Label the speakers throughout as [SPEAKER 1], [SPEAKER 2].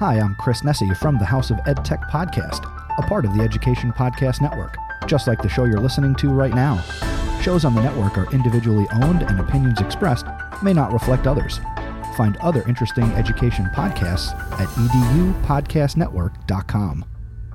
[SPEAKER 1] Hi, I'm Chris Nesi from the House of EdTech Podcast, a part of the Education Podcast Network, just like the show you're listening to right now. Shows on the network are individually owned and opinions expressed may not reflect others. Find other interesting education podcasts at edupodcastnetwork.com.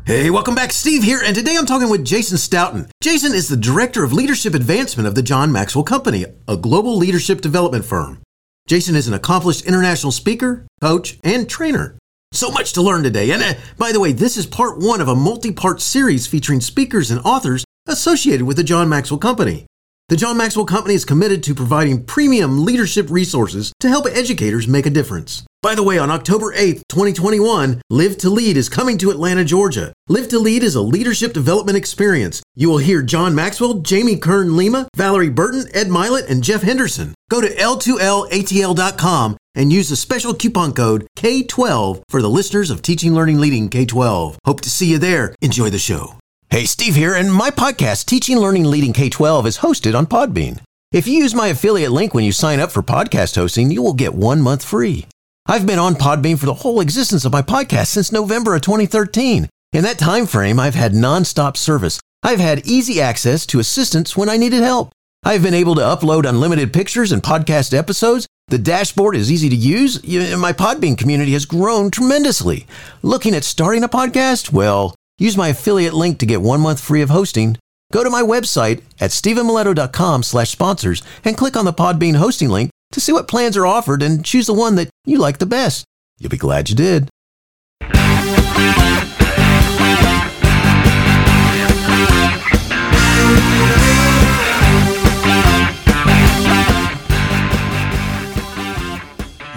[SPEAKER 2] Hey, welcome back. Steve here, and today I'm talking with Jason Stoughton. Jason is the Director of Leadership Advancement of the John Maxwell Company, a global leadership development firm. Jason is an accomplished international speaker, coach, and trainer. So much to learn today. And uh, by the way, this is part one of a multi part series featuring speakers and authors associated with the John Maxwell Company. The John Maxwell Company is committed to providing premium leadership resources to help educators make a difference. By the way, on October 8th, 2021, Live to Lead is coming to Atlanta, Georgia. Live to Lead is a leadership development experience. You will hear John Maxwell, Jamie Kern Lima, Valerie Burton, Ed Mylett, and Jeff Henderson. Go to L2LATL.com and use the special coupon code K12 for the listeners of Teaching, Learning, Leading K12. Hope to see you there. Enjoy the show. Hey, Steve here, and my podcast, Teaching, Learning, Leading K12, is hosted on Podbean. If you use my affiliate link when you sign up for podcast hosting, you will get one month free. I've been on Podbean for the whole existence of my podcast since November of 2013. In that time frame, I've had nonstop service. I've had easy access to assistance when I needed help. I've been able to upload unlimited pictures and podcast episodes. The dashboard is easy to use. And my Podbean community has grown tremendously. Looking at starting a podcast? Well, use my affiliate link to get one month free of hosting. Go to my website at stephenmiletto.com slash sponsors and click on the Podbean hosting link to see what plans are offered and choose the one that you like the best. You'll be glad you did.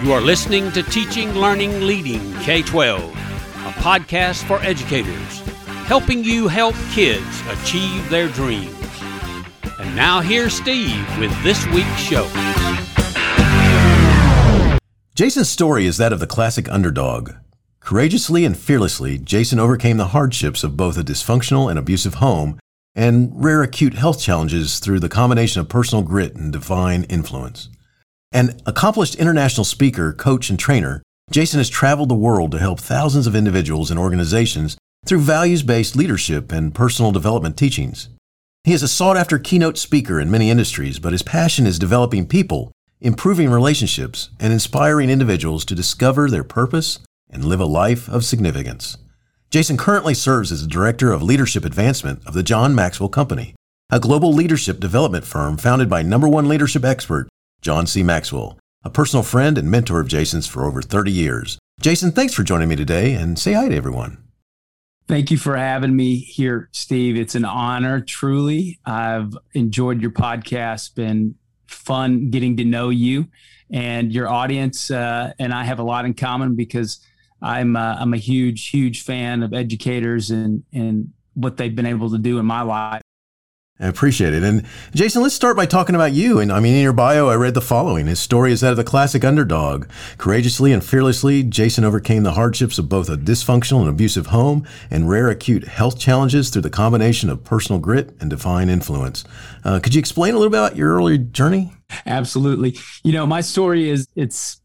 [SPEAKER 3] You are listening to Teaching, Learning, Leading K 12, a podcast for educators, helping you help kids achieve their dreams. And now, here's Steve with this week's show.
[SPEAKER 2] Jason's story is that of the classic underdog. Courageously and fearlessly, Jason overcame the hardships of both a dysfunctional and abusive home and rare acute health challenges through the combination of personal grit and divine influence. An accomplished international speaker, coach, and trainer, Jason has traveled the world to help thousands of individuals and organizations through values based leadership and personal development teachings. He is a sought after keynote speaker in many industries, but his passion is developing people, improving relationships, and inspiring individuals to discover their purpose and live a life of significance. Jason currently serves as the Director of Leadership Advancement of the John Maxwell Company, a global leadership development firm founded by number one leadership expert John C. Maxwell, a personal friend and mentor of Jason's for over 30 years. Jason, thanks for joining me today and say hi to everyone.
[SPEAKER 4] Thank you for having me here, Steve. It's an honor, truly. I've enjoyed your podcast, been fun getting to know you and your audience. Uh, and I have a lot in common because I'm uh, I'm a huge, huge fan of educators and and what they've been able to do in my life.
[SPEAKER 2] I appreciate it. And Jason, let's start by talking about you. And I mean, in your bio, I read the following. His story is that of the classic underdog. Courageously and fearlessly, Jason overcame the hardships of both a dysfunctional and abusive home and rare acute health challenges through the combination of personal grit and divine influence. Uh, could you explain a little bit about your early journey?
[SPEAKER 4] Absolutely. You know, my story is it's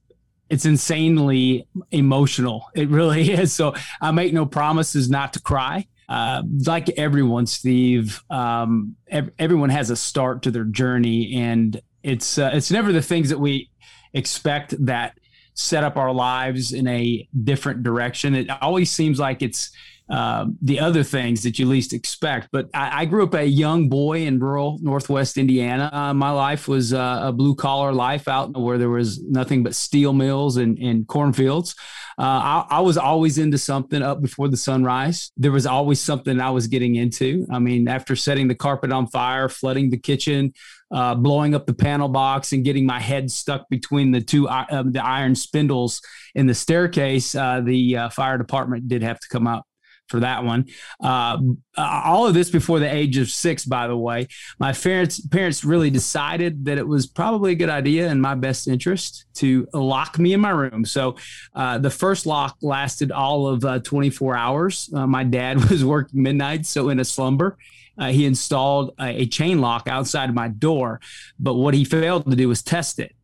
[SPEAKER 4] it's insanely emotional. It really is. So I make no promises not to cry uh, like everyone, Steve, um, ev- everyone has a start to their journey, and it's uh, it's never the things that we expect that set up our lives in a different direction. It always seems like it's uh, the other things that you least expect. But I, I, grew up a young boy in rural Northwest Indiana. Uh, my life was uh, a blue collar life out where there was nothing but steel mills and, and cornfields. Uh, I, I, was always into something up before the sunrise. There was always something I was getting into. I mean, after setting the carpet on fire, flooding the kitchen, uh, blowing up the panel box, and getting my head stuck between the two the iron spindles in the staircase, the fire department did have to come out for that one. Uh, all of this before the age of six, by the way. My parents parents really decided that it was probably a good idea in my best interest to lock me in my room. So uh, the first lock lasted all of uh, 24 hours. Uh, my dad was working midnight, so in a slumber. Uh, he installed a, a chain lock outside my door, but what he failed to do was test it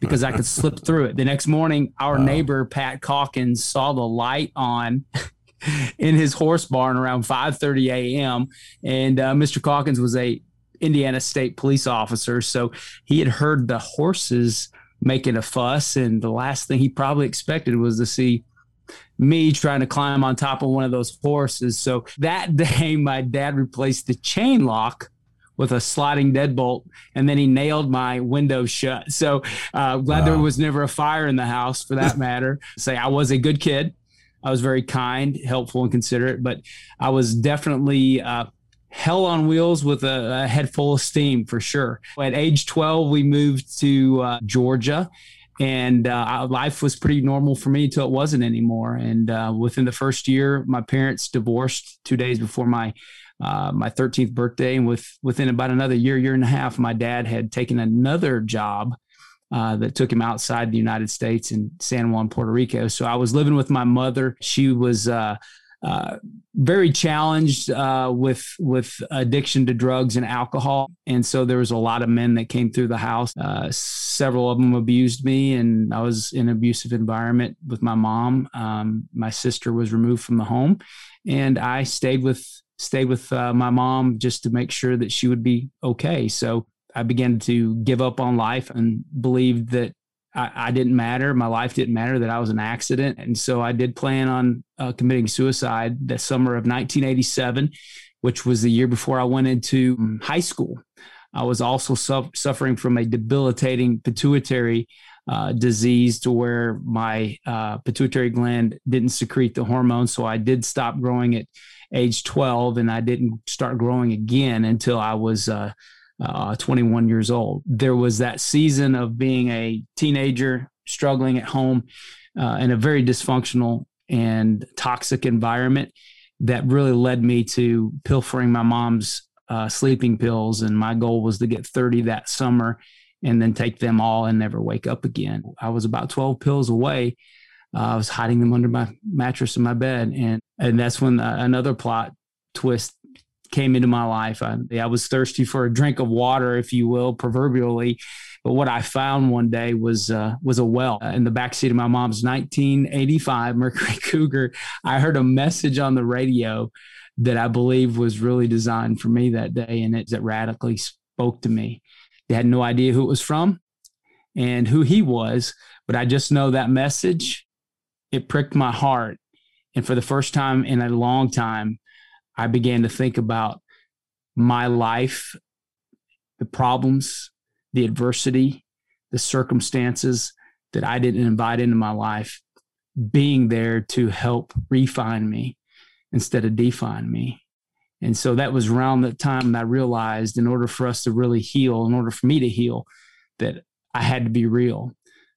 [SPEAKER 4] because I could slip through it. The next morning, our wow. neighbor Pat Calkins saw the light on in his horse barn around 5:30 a.m. And uh, Mr. Calkins was a Indiana State police officer, so he had heard the horses making a fuss, and the last thing he probably expected was to see me trying to climb on top of one of those horses. So that day, my dad replaced the chain lock with a sliding deadbolt, and then he nailed my window shut. So uh, glad wow. there was never a fire in the house, for that matter. Say I was a good kid. I was very kind, helpful, and considerate, but I was definitely uh, hell on wheels with a, a, head full of steam for sure. At age 12, we moved to uh, Georgia. And uh, life was pretty normal for me until it wasn't anymore. And uh, within the first year, my parents divorced two days before my uh, my 13th birthday. And with within about another year, year and a half, my dad had taken another job uh, that took him outside the United States in San Juan, Puerto Rico. So I was living with my mother. She was uh, uh, very challenged uh, with with addiction to drugs and alcohol, and so there was a lot of men that came through the house. Uh, several of them abused me, and I was in an abusive environment with my mom. Um, my sister was removed from the home, and I stayed with stayed with uh, my mom just to make sure that she would be okay. So I began to give up on life and believed that I, I, didn't matter. My life didn't matter, that I was an accident. And so I did plan on uh, committing suicide the summer of 1987, which was the year before I went into um, high school. I was also su- suffering from a debilitating pituitary uh, disease to where my uh, pituitary gland didn't secrete the hormone. So I did stop growing at age 12 and I didn't start growing again until I was uh, uh, 21 years old. There was that season of being a teenager, struggling at home uh, in a very dysfunctional and toxic environment that really led me to pilfering my mom's uh, sleeping pills. And my goal was to get 30 that summer and then take them all and never wake up again. I was about 12 pills away. Uh, I was hiding them under my mattress in my bed. And, and that's when uh, another plot twist came into my life. I, I was thirsty for a drink of water, if you will, proverbially. But what I found one day was uh, was a well in the backseat of my mom's 1985 Mercury Cougar. I heard a message on the radio that I believe was really designed for me that day, and it, it radically spoke to me. They had no idea who it was from and who he was, but I just know that message. It pricked my heart, and for the first time in a long time, I began to think about my life, the problems, the adversity, the circumstances that I didn't invite into my life, being there to help refine me instead of define me. And so that was around that time that I realized in order for us to really heal, in order for me to heal, that I had to be real.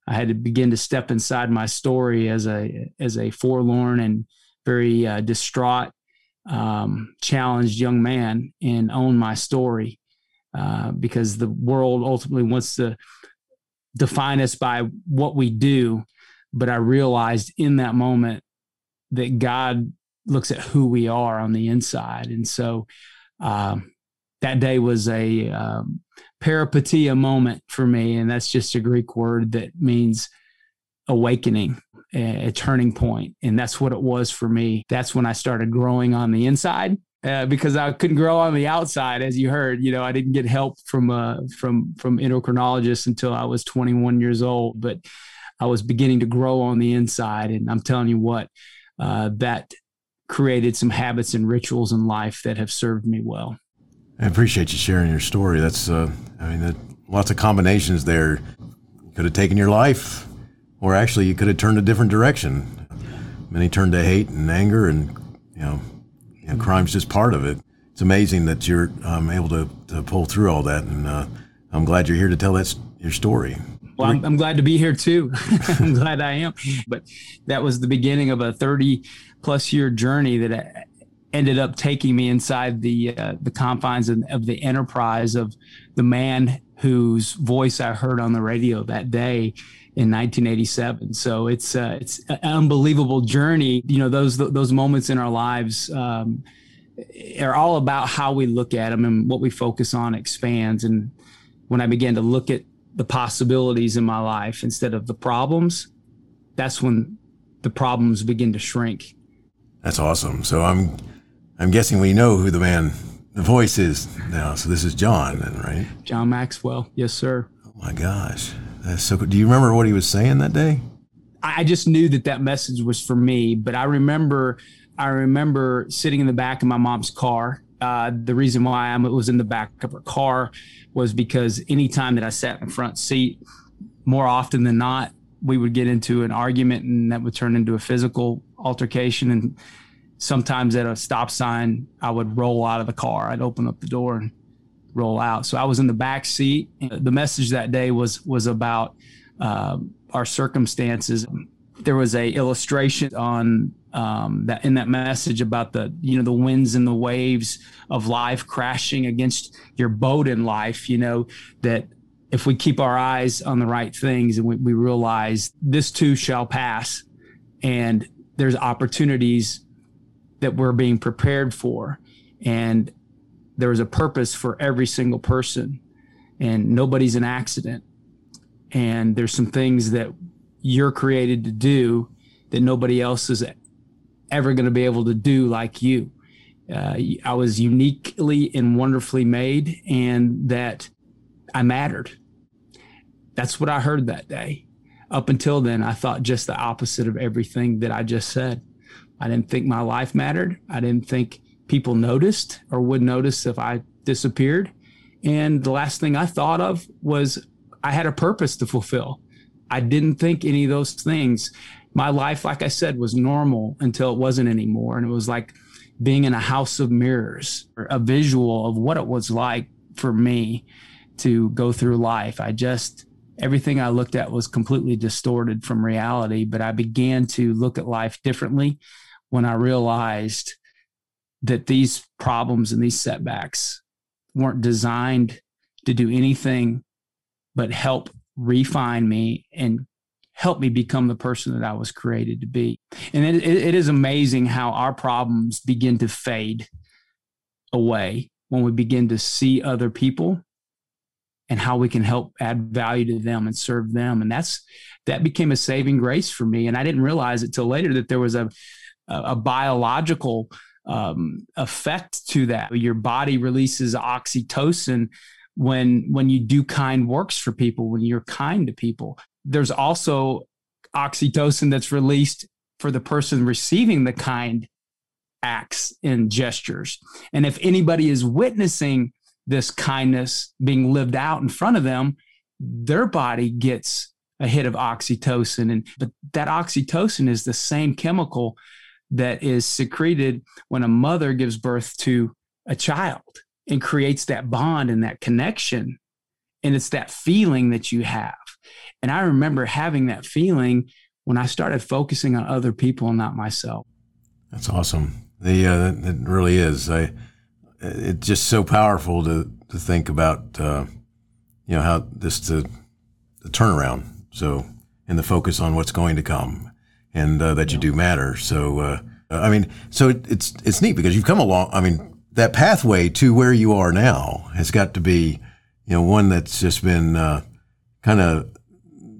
[SPEAKER 4] I had to begin to step inside my story as a as a forlorn and very uh, distraught um, challenged young man and own my story uh, because the world ultimately wants to define us by what we do. But I realized in that moment that God looks at who we are on the inside. And so um, that day was a um, peripeteia moment for me. And that's just a Greek word that means awakening a turning point and that's what it was for me that's when i started growing on the inside uh, because I couldn't grow on the outside, as you heard. You know, I didn't get help from uh, from from endocrinologists until I was 21 years old. But I was beginning to grow on the inside, and I'm telling you what, uh, that created some habits and rituals in life that have served me well.
[SPEAKER 2] I appreciate you sharing your story. That's, uh, I mean, that, lots of combinations there. Could have taken your life or actually, you could have turned a different direction. Many turned to hate and anger, and you know, you know crime's just part of it. It's amazing that you're um, able to, to pull through all that, and uh, I'm glad you're here to tell that your story.
[SPEAKER 4] Well, I'm, I'm glad to be here too. I'm glad I am. But that was the beginning of a 30 plus year journey that uh, ended up taking me inside the uh, the confines of, of, the enterprise of the man whose voice I heard on the radio that day in 1987. So it's uh, it's an unbelievable journey. You know, those those moments in our lives um, are all about how we look at them and what we focus on expands. And when I began to look at the possibilities in my life instead of the problems, that's when the problems begin to shrink.
[SPEAKER 2] That's awesome. So I'm I'm guessing we know who the man the voice is now. So this is John then, right?
[SPEAKER 4] John Maxwell. Yes, sir.
[SPEAKER 2] Oh my gosh. That's so Do you remember what he was saying that day?
[SPEAKER 4] I just knew that that message was for me, but I remember I remember sitting in the back of my mom's car. Uh, the reason why I was in the back of her car was because anytime that I sat in the front seat, more often than not, we would get into an argument and that would turn into a physical altercation. And sometimes at a stop sign, I would roll out of the car. I'd open up the door and roll out. So I was in the back seat. The message that day was was about uh, our circumstances. There was a illustration on um, that in that message about the you know the winds and the waves of life crashing against your boat in life. You know that if we keep our eyes on the right things and we, we realize this too shall pass, and there's opportunities that we're being prepared for, and there is a purpose for every single person, and nobody's an accident. And there's some things that you're created to do that nobody else is ever going to be able to do like you. Uh, I was uniquely and wonderfully made, and that I mattered. That's what I heard that day. Up until then, I thought just the opposite of everything that I just said. I didn't think my life mattered. I didn't think people noticed or would notice if I disappeared. And the last thing I thought of was I had a purpose to fulfill. I didn't think any of those things my life, like I said, was normal until it wasn't anymore. And it was like being in a house of mirrors, a visual of what it was like for me to go through life. I just, everything I looked at was completely distorted from reality. But I began to look at life differently when I realized that these problems and these setbacks weren't designed to do anything but help refine me and help me become the person that I was created to be. And it, it is amazing how our problems begin to fade away when we begin to see other people and how we can help add value to them and serve them. And that's that became a saving grace for me. And I didn't realize it till later that there was a a, biological um, effect to that. Your body releases oxytocin when when you do kind works for people, when you're kind to people there's also oxytocin that's released for the person receiving the kind acts and gestures. And if anybody is witnessing this kindness being lived out in front of them, their body gets a hit of oxytocin. And but that oxytocin is the same chemical that is secreted when a mother gives birth to a child and creates that bond and that connection. And it's that feeling that you have. And I remember having that feeling when I started focusing on other people and not myself.
[SPEAKER 2] That's awesome. The uh, it really is. I it's just so powerful to to think about uh, you know how this the the turnaround. So and the focus on what's going to come, and uh, that you do matter. So uh, I mean, so it, it's it's neat because you've come along. I mean, that pathway to where you are now has got to be you know one that's just been uh, kind of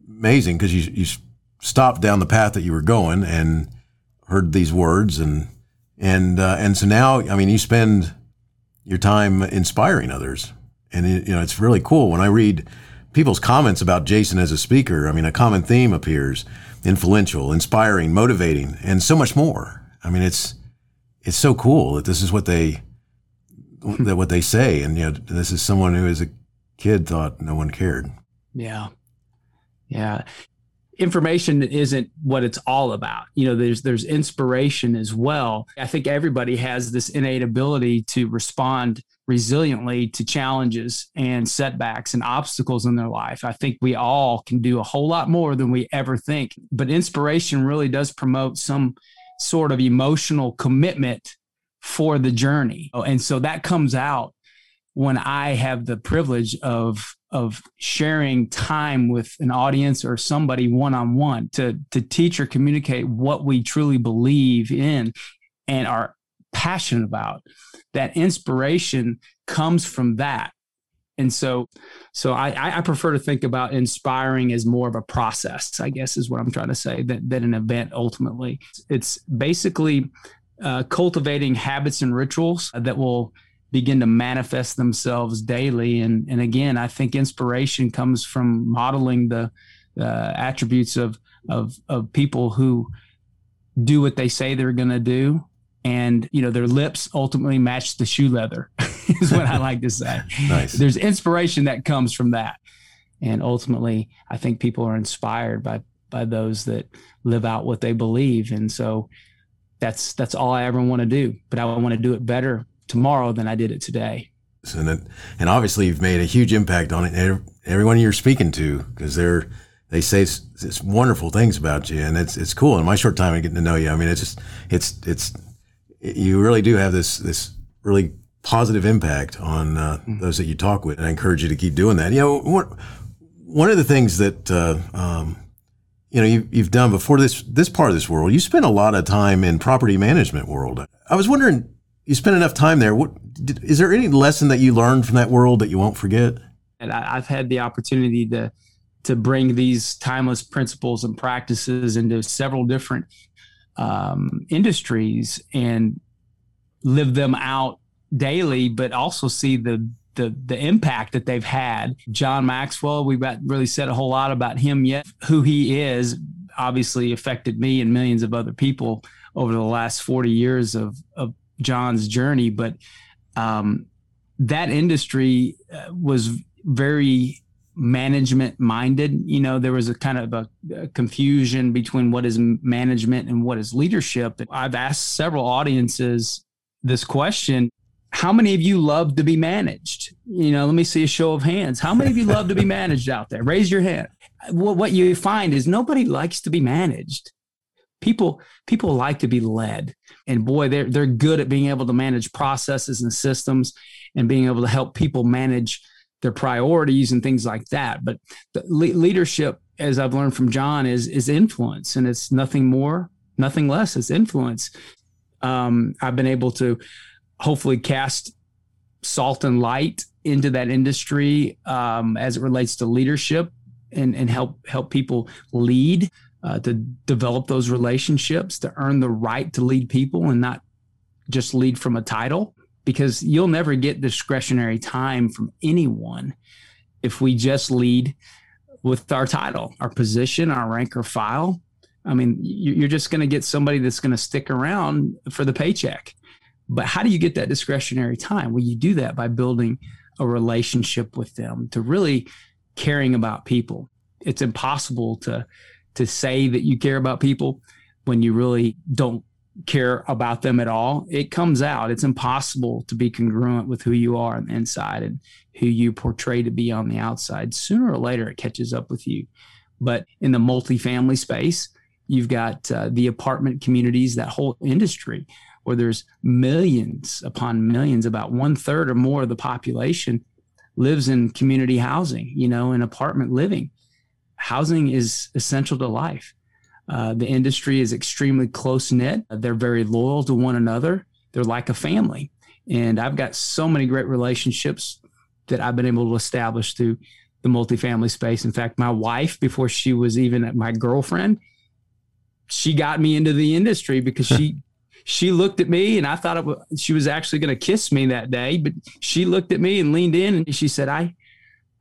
[SPEAKER 2] amazing because you you stopped down the path that you were going and heard these words and and uh, and so now I mean you spend your time inspiring others and it, you know it's really cool when I read people's comments about Jason as a speaker. I mean a common theme appears: influential, inspiring, motivating, and so much more. I mean it's it's so cool that this is what they hmm. that what they say and you know this is someone who as a kid thought no one cared.
[SPEAKER 4] Yeah. Yeah. Information isn't what it's all about. You know, there's there's inspiration as well. I think everybody has this innate ability to respond resiliently to challenges and setbacks and obstacles in their life. I think we all can do a whole lot more than we ever think. But inspiration really does promote some sort of emotional commitment for the journey. And so that comes out when I have the privilege of of sharing time with an audience or somebody one on one to to teach or communicate what we truly believe in and are passionate about. That inspiration comes from that. And so, so I, I prefer to think about inspiring as more of a process, I guess is what I'm trying to say, than, than an event ultimately. It's basically uh, cultivating habits and rituals that will begin to manifest themselves daily. And, and again, I think inspiration comes from modeling the uh, attributes of, of, of people who do what they say they're going to do. And you know their lips ultimately match the shoe leather is what i like to say.
[SPEAKER 2] Nice.
[SPEAKER 4] There's inspiration that comes from that. And ultimately i think people are inspired by by those that live out what they believe. And so that's that's all i ever want to do but i want to do it better tomorrow than i did it today
[SPEAKER 2] and it, and obviously you've made a huge impact on it everyone you're speaking to because they're they say it's, wonderful things about you and it's it's cool in my short time of getting to know you i mean it's just it's it's you really do have this this really positive impact on uh, mm-hmm. those that you talk with. And I encourage you to keep doing that. You know, one, one of the things that uh, um, you know you, you've done before this this part of this world, you spent a lot of time in property management world. I was wondering, you spent enough time there. What did, is there any lesson that you learned from that world that you won't forget?
[SPEAKER 4] And I, I've had the opportunity to to bring these timeless principles and practices into several different um, industries and live them out daily, but also see the the the impact that they've had. John Maxwell, we've not really said a whole lot about him yet. Who he is obviously affected me and millions of other people over the last 40 years of of John's journey, but um, that industry uh, was very management minded. You know, there was a kind of a, a, confusion between what is management and what is leadership. I've asked several audiences this question How many of you love to be managed? You know, let me see a show of hands. How many of you love to be managed out there? Raise your hand. What, what you find is nobody likes to be managed. People people like to be led. And boy, they're they're good at being able to manage processes and systems and being able to help people manage their priorities and things like that. But le- leadership, as I've learned from John, is is influence, and it's nothing more, nothing less. It's influence. Um, I've been able to hopefully cast salt and light into that industry um, as it relates to leadership and and help help people lead. Uh, to develop those relationships, to earn the right to lead people and not just lead from a title because you'll never get discretionary time from anyone if we just lead with our title, our position, our rank or file. I mean, you're just going to get somebody that's going to stick around for the paycheck. But how do you get that discretionary time? Well, you do that by building a relationship with them, to really caring about people. It's impossible to to say that you care about people when you really don't care about them at all, it comes out. It's impossible to be congruent with who you are on the inside and who you portray to be on the outside. Sooner or later, it catches up with you. But in the multifamily space, you've got uh, the apartment communities, that whole industry where there's millions upon millions, about one third or more of the population lives in community housing, you know, in apartment living. Housing is essential to life. Uh, the industry is extremely close knit. They're very loyal to one another. They're like a family. And I've got so many great relationships that I've been able to establish through the multifamily space. In fact, my wife, before she was even my girlfriend, she got me into the industry because she she looked at me and I thought it was, she was actually going to kiss me that day, but she looked at me and leaned in and she said, "I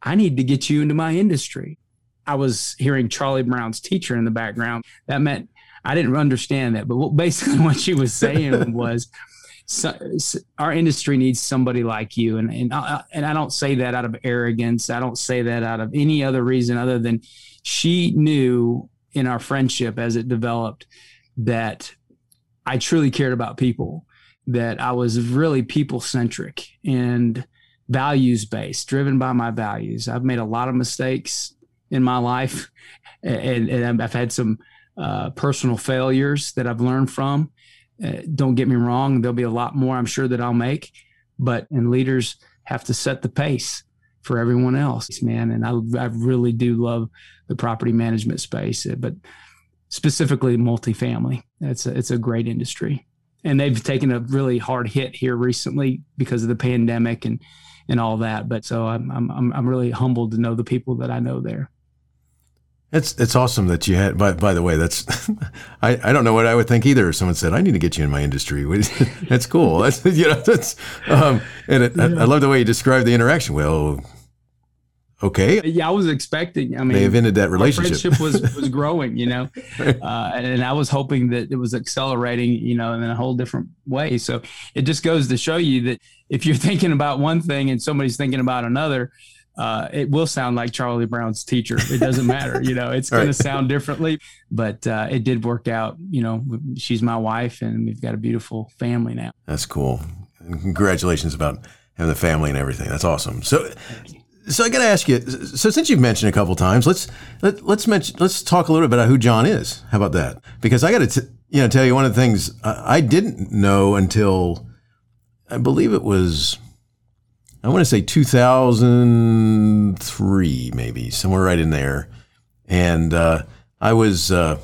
[SPEAKER 4] I need to get you into my industry." I was hearing Charlie Brown's teacher in the background. That meant I didn't understand that, but what, basically what she was saying was, so, so our industry needs somebody like you, and and I, and I don't say that out of arrogance. I don't say that out of any other reason other than she knew in our friendship as it developed that I truly cared about people, that I was really people centric and values based, driven by my values. I've made a lot of mistakes in my life, and, and I've had some uh, personal failures that I've learned from. Uh, don't get me wrong; there'll be a lot more I'm sure that I'll make, but and leaders have to set the pace for everyone else, man. And I, I really do love the property management space, uh, but specifically multifamily. It's a, it's a great industry, and they've taken a really hard hit here recently because of the pandemic and and all that. But so I'm I'm I'm really humbled to know the people that I know there.
[SPEAKER 2] It's it's awesome that you had. By by the way, that's I, I don't know what I would think either. If someone said I need to get you in my industry, that's cool. That's you know that's um, and it, yeah. I, I, love the way you describe the interaction. Well, okay,
[SPEAKER 4] yeah, I was expecting. I mean,
[SPEAKER 2] may have ended that relationship.
[SPEAKER 4] friendship was was growing, you know, uh, and, and I was hoping that it was accelerating, you know, in a whole different way. So it just goes to show you that if you're thinking about one thing and somebody's thinking about another uh, it will sound like Charlie Brown's teacher. It doesn't matter, you know, it's going right. to sound differently, but uh, it did work out. You know, she's my wife, and we've got a beautiful family now.
[SPEAKER 2] That's cool. And congratulations about having the family and everything. That's awesome. So, so I got to ask you. So since you've mentioned a couple times, let's let, let's mention let's talk a little bit about who John is. How about that? Because I got to you know tell you one of the things I didn't know until I believe it was I want to say 2003, maybe somewhere right in there. And uh, I was, uh,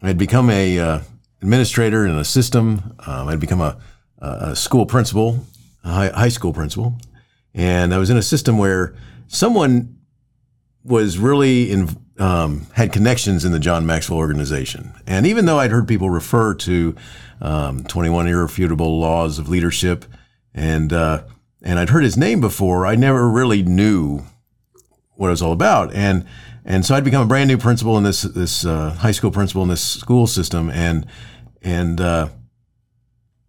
[SPEAKER 2] I had become a uh, administrator in a system. Um, I'd become a, a school principal, a high, high school principal, and I was in a system where someone was really in, um, had connections in the John Maxwell organization. And even though I'd heard people refer to um, 21 irrefutable laws of leadership and uh, and I'd heard his name before. I never really knew what it was all about, and and so I'd become a brand new principal in this this uh, high school principal in this school system, and and uh,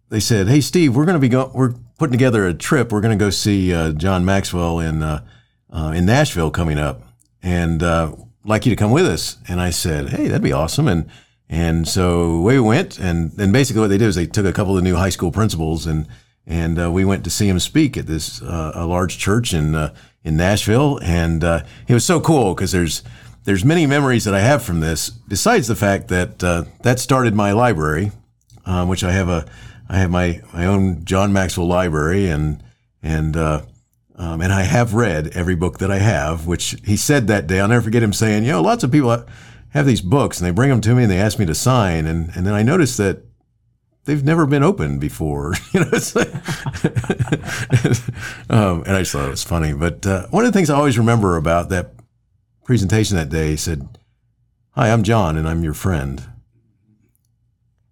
[SPEAKER 2] they said, "Hey, Steve, we're going to be go- we're putting together a trip. We're going to go see uh, John Maxwell in uh, uh, in Nashville coming up, and uh, like you to come with us." And I said, "Hey, that'd be awesome." And and so we went, and and basically what they did is they took a couple of new high school principals and and uh, we went to see him speak at this uh, a large church in uh, in Nashville, and uh, it was so cool because there's there's many memories that I have from this. Besides the fact that uh, that started my library, um, which I have a I have my my own John Maxwell library, and and um, and I have read every book that I have. Which he said that day, I'll never forget him saying, you know, lots of people have these books and they bring them to me and they ask me to sign, and and then I noticed that they've never been opened before. you know, like, um, and I just thought it was funny. But uh, one of the things I always remember about that presentation that day said, "Hi, I'm John, and I'm your friend."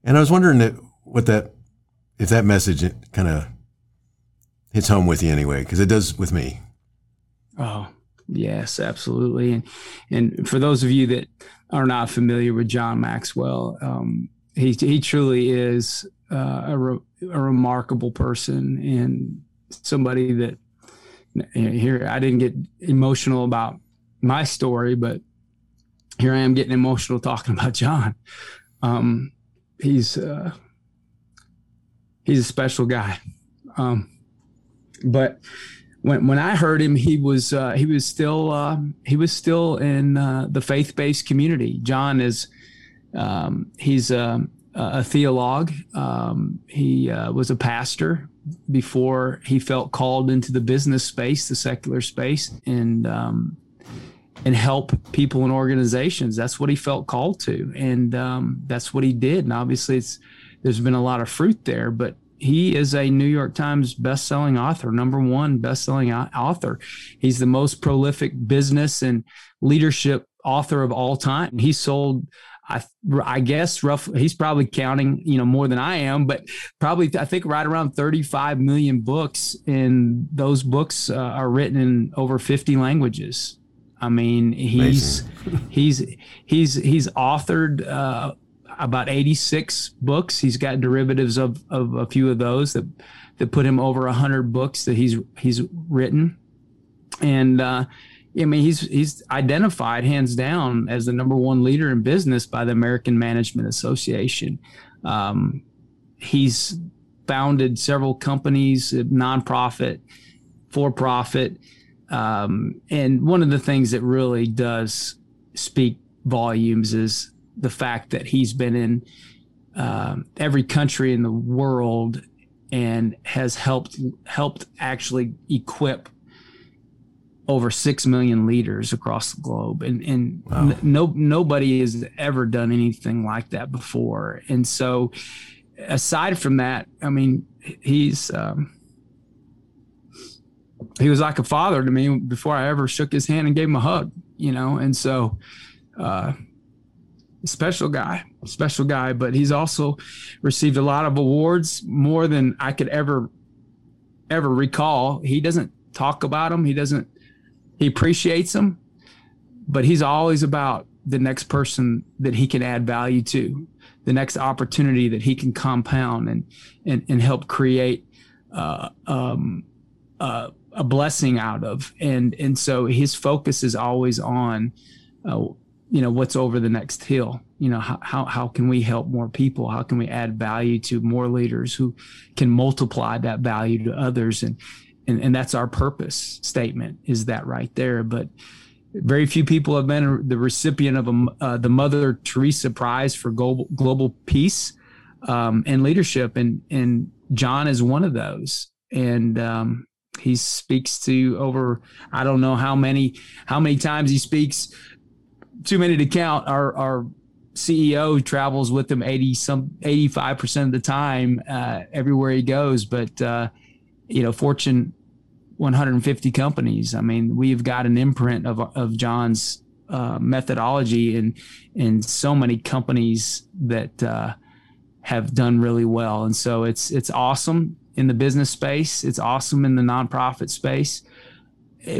[SPEAKER 2] And I was wondering that, what that, if that message kind of hits home with you anyway, because it does with me.
[SPEAKER 4] Oh yes, absolutely. And and for those of you that are not familiar with John Maxwell. Um, he he truly is uh, a, re, a remarkable person and somebody that you know, here I didn't get emotional about my story, but here I am getting emotional talking about John. Um, he's uh, he's a special guy, um, but when when I heard him, he was uh, he was still uh, he was still in uh, the faith based community. John is um, he's a, a theologue. Um, he uh, was a pastor before he felt called into the business space, the secular space, and um, and help people and organizations. That's what he felt called to, and um, that's what he did. And obviously, it's there's been a lot of fruit there, but he is a New York Times best-selling author, number one best-selling author. He's the most prolific business and leadership author of all time. He sold I I guess rough he's probably counting you know more than I am, but probably I think right around 35 million books, and those books uh, are written in over 50 languages. I mean, he's he's he's he's authored uh, about 86 books. He's got derivatives of of a few of those that that put him over 100 books that he's he's written, and. Uh, I mean, he's he's identified hands down as the number one leader in business by the American Management Association. Um, he's founded several companies, nonprofit, for profit, um, and one of the things that really does speak volumes is the fact that he's been in uh, every country in the world and has helped helped actually equip over six million leaders across the globe, and and wow. n- no nobody has ever done anything like that before. And so, aside from that, I mean, he's um, he was like a father to me before I ever shook his hand and gave him a hug, you know. And so, uh, special guy, special guy. But he's also received a lot of awards, more than I could ever ever recall. He doesn't talk about them. He doesn't. He appreciates them, but he's always about the next person that he can add value to, the next opportunity that he can compound and and, and help create uh, um, uh, a blessing out of. And and so his focus is always on, uh, you know, what's over the next hill. You know, how, how how can we help more people? How can we add value to more leaders who can multiply that value to others? And and, and that's our purpose statement is that right there. But very few people have been the recipient of a, uh, the Mother Teresa Prize for Global, global Peace um, and Leadership, and and John is one of those. And um, he speaks to over I don't know how many how many times he speaks. Too many to count. Our our CEO travels with him eighty some eighty five percent of the time uh, everywhere he goes. But uh, you know, Fortune 150 companies. I mean, we've got an imprint of of John's uh, methodology in in so many companies that uh, have done really well, and so it's it's awesome in the business space. It's awesome in the nonprofit space.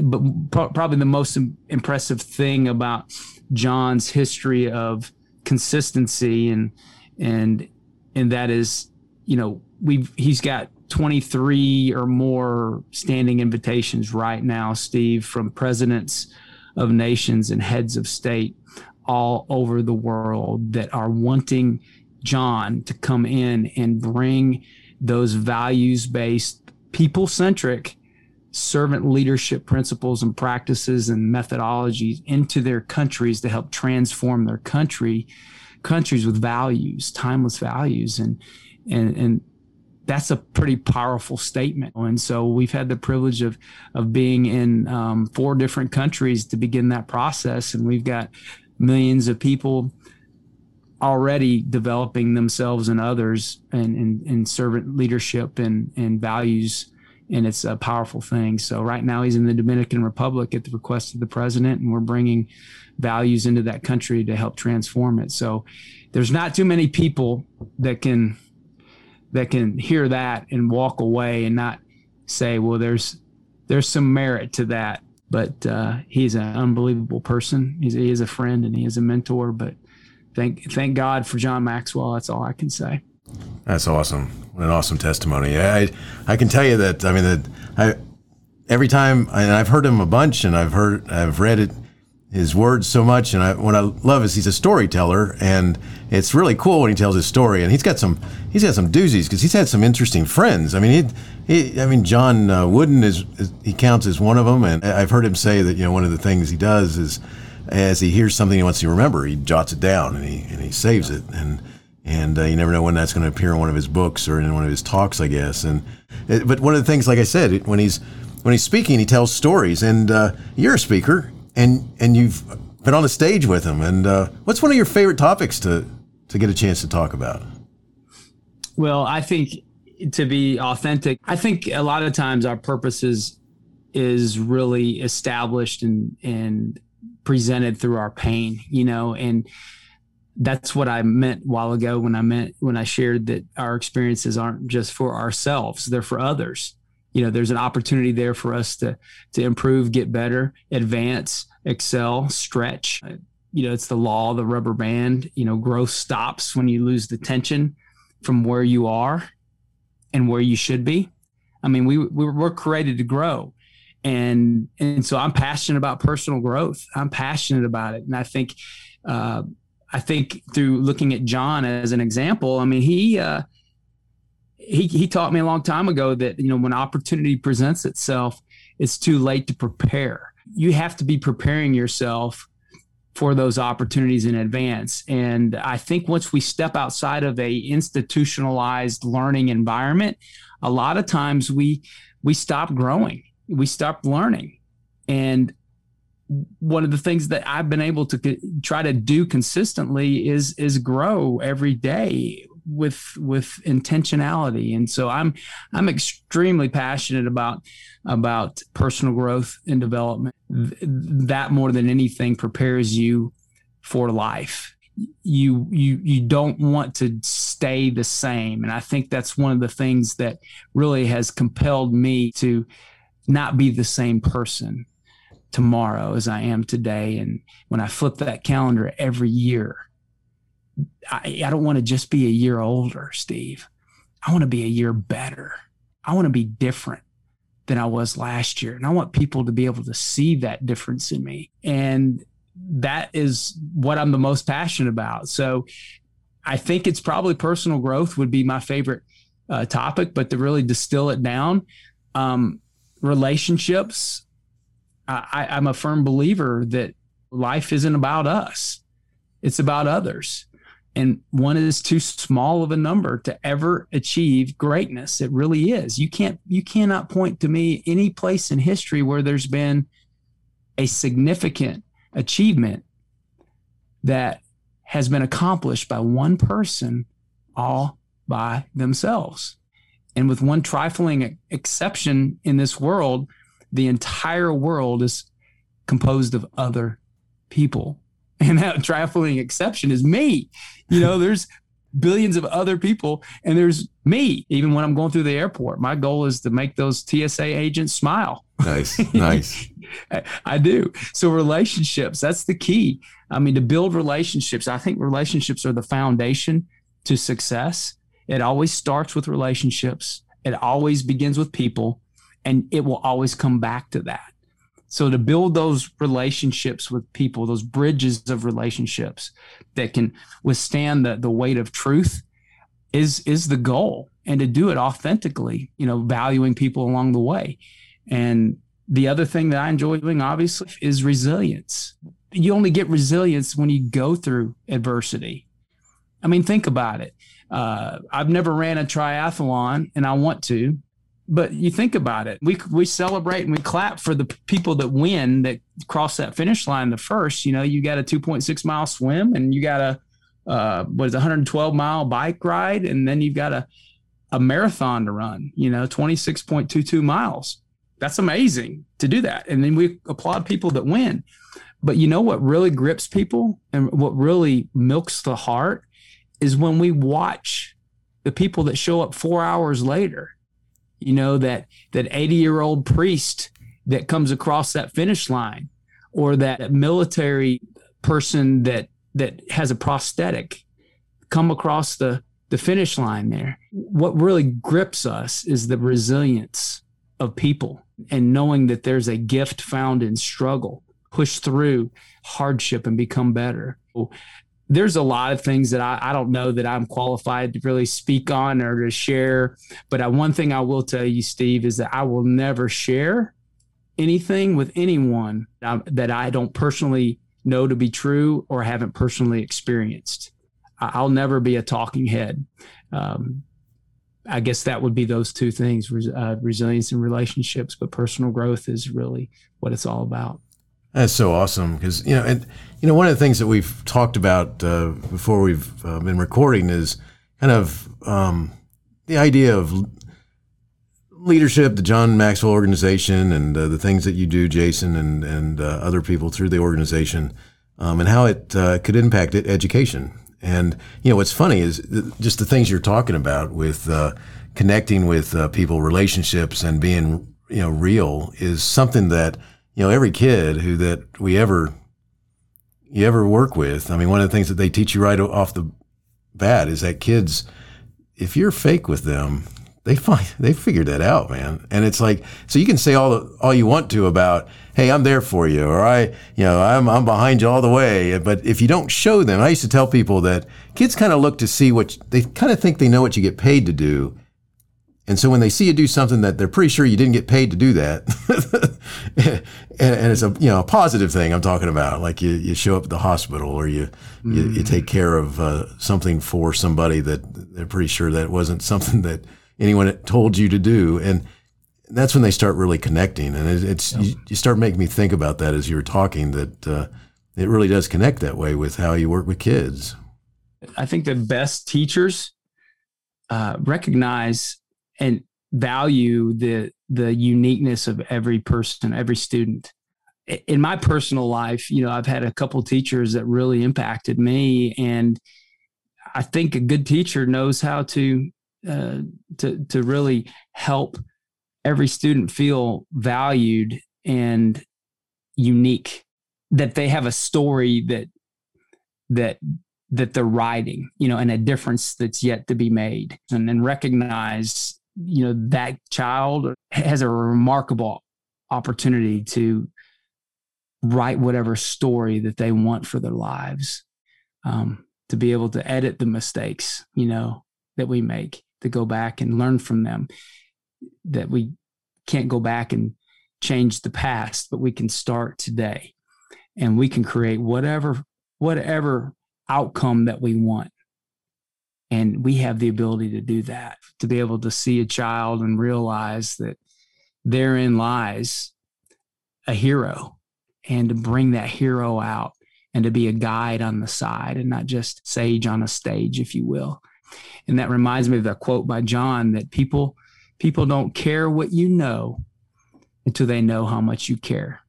[SPEAKER 4] But pro- probably the most impressive thing about John's history of consistency and and and that is, you know, we've he's got 23 or more standing invitations right now, Steve, from presidents of nations and heads of state all over the world that are wanting John to come in and bring those values based, people centric servant leadership principles and practices and methodologies into their countries to help transform their country countries with values timeless values and and and that's a pretty powerful statement. And so we've had the privilege of of being in um, four different countries to begin that process, and we've got millions of people already developing themselves and others and in, in, in, servant leadership and, and values. And it's a powerful thing. So right now he's in the dominican republic at the request of the president and we're bringing values into that country to help transform it. So there's not too many people that can that can hear that and walk away and not say, well, there's there's some merit to that. But uh, he's an unbelievable person. He's, he is a friend and he is a mentor. But thank thank God for John Maxwell. That's all I can say.
[SPEAKER 2] That's awesome. What an awesome testimony. I I can tell you that. I mean that I every time and I've heard him a bunch and I've heard I've read it his words so much. And I, what I love is he's a storyteller, and it's really cool when he tells his story. And he's got some he's got some doozies because he's had some interesting friends. I mean, he, he I mean, John uh, Wooden is, is, he counts as one of them, and I've heard him say that you know one of the things he does is as he hears something he wants to remember, he jots it down and he and he saves it and. And uh, you never know when that's going to appear in one of his books or in one of his talks, I guess. And but one of the things, like I said, when he's when he's speaking, he tells stories. And uh, you're a speaker, and and you've been on the stage with him. And uh, what's one of your favorite topics to to get a chance to talk about?
[SPEAKER 4] Well, I think to be authentic, I think a lot of times our purpose is is really established and and presented through our pain, you know, and that's what I meant a while ago when I meant when I shared that our experiences aren't just for ourselves, they're for others you know there's an opportunity there for us to to improve get better advance excel stretch. You know it's the law the rubber band. You know growth stops when you lose the tension from where you are and where you should be. I mean we, we we're created to grow. And and so i'm passionate about personal growth. I'm passionate about it. And i think uh, i think through looking at john as an example i mean he uh, he, he taught me a long time ago that you know when opportunity presents itself it's too late to prepare. You have to be preparing yourself for those opportunities in advance. And i think once we step outside of a institutionalized learning environment a lot of times we we stop growing we stop learning. And one of the things that I've been able to try to do consistently is is grow every day with with intentionality. And so I'm I'm extremely passionate about about personal growth and development. That more than anything prepares you for life. You you you don't want to stay the same, and I think that's one of the things that really has compelled me to not be the same person tomorrow as I am today. And when I flip that calendar every year, I, I don't want to just be a year older, Steve. I want to be a year better. I want to be different than I was last year. And I want people to be able to see that difference in me. And that is what I'm the most passionate about. So I think it's probably personal growth would be my favorite uh, topic, but to really distill it down, um, relationships. I, I'm a firm believer that life isn't about us; it's about others and one is too small of a number to ever achieve greatness. It really is. You can't you cannot point to me any place in history where there's been a significant achievement that has been accomplished by one person all by themselves. And with one trifling exception in this world the entire world is composed of other people and that trifling exception is me. You know, there's billions of other people and there's me even when i'm going through the airport. My goal is to make those tsa agents smile.
[SPEAKER 2] Nice nice.
[SPEAKER 4] I, I do. So relationships that's the key. I mean to build relationships i think relationships are the foundation to success. It always starts with relationships. It always begins with people and it will always come back to that so to build those relationships with people, those bridges of relationships that can withstand the, the weight of truth is is the goal. And to do it authentically, you know, valuing people along the way. And the other thing that I enjoy doing, obviously, is resilience. You only get resilience when you go through adversity. I mean, think about it. Uh, I've never ran a triathlon and I want to but you think about it. We we celebrate and we clap for the people that win that cross that finish line the first. You know you got a 2.6 mile swim and you got a uh, what is a 112 mile bike ride. And then you've got a a marathon to run you know 26.22 miles. That's amazing to do that. And then we applaud people that win. But you know what really grips people and what really milks the heart is when we watch the people that show up four hours later you know that that 80 year old priest that comes across that finish line or that military person that that has a prosthetic come across the the finish line there. What really grips us is the resilience of people and knowing that there's a gift found in struggle push through hardship and become better there's a lot of things that I, I, don't know that I'm qualified to really speak on or to share. But I, one thing I will tell you, Steve, is that I will never share anything with anyone that I don't personally know to be true or haven't personally experienced. I'll never be a talking head. Um, I guess that would be those two things uh, resilience and relationships, but personal growth is really what it's all about.
[SPEAKER 2] That's so awesome because you know, and you know, one of the things that we've talked about uh, before we've uh, been recording is kind of um, the idea of leadership, the John Maxwell organization, and uh, the things that you do, Jason, and and uh, other people through the organization, um, and how it uh, could impact it, education. And you know, what's funny is just the things you're talking about with uh, connecting with people, relationships, and being you know real is something that you know, every kid who that we ever you ever work with, I mean, one of the things that they teach you right off the bat is that kids, if you're fake with them, they find they figured that out, man. And it's like, so you can say all all you want to about, hey, I'm there for you, or I, you know, I'm I'm behind you all the way. But if you don't show them, I used to tell people that kids kind of look to see what they kind of think they know what you get paid to do, and so when they see you do something that they're pretty sure you didn't get paid to do that, and, and, it's a you know a positive thing I'm talking about, like you, you show up at the hospital or you mm. you, you, mm. take care of uh, something for somebody that they're pretty sure that wasn't something that anyone told you to do, and that's when they start really connecting, and it, it's yep. you, you, start making me think about that as you were talking that uh, it really does connect that way with how you work with kids.
[SPEAKER 4] I think the best teachers uh, recognize and value the the uniqueness of every person, every student. In my personal life, you know, I've had a couple teachers that really impacted me, and I think a good teacher knows how to uh, to to really help every student feel valued and unique. That they have a story that that that they're writing, you know, and a difference that's yet to be made, and then recognize, you know, that child has a remarkable opportunity to write whatever story that they want for their lives. Um, to be able to edit the mistakes, you know, that we make, to go back and learn from them. That we can't go back and change the past, but we can start today and we can create whatever whatever outcome that we want. And we have the ability to do that, to be able to see a child and realize that therein lies a hero and to bring that hero out and to be a guide on the side and not just sage on a stage, if you will. And that reminds me of that quote by John that people people don't care what you know until they know how much you care.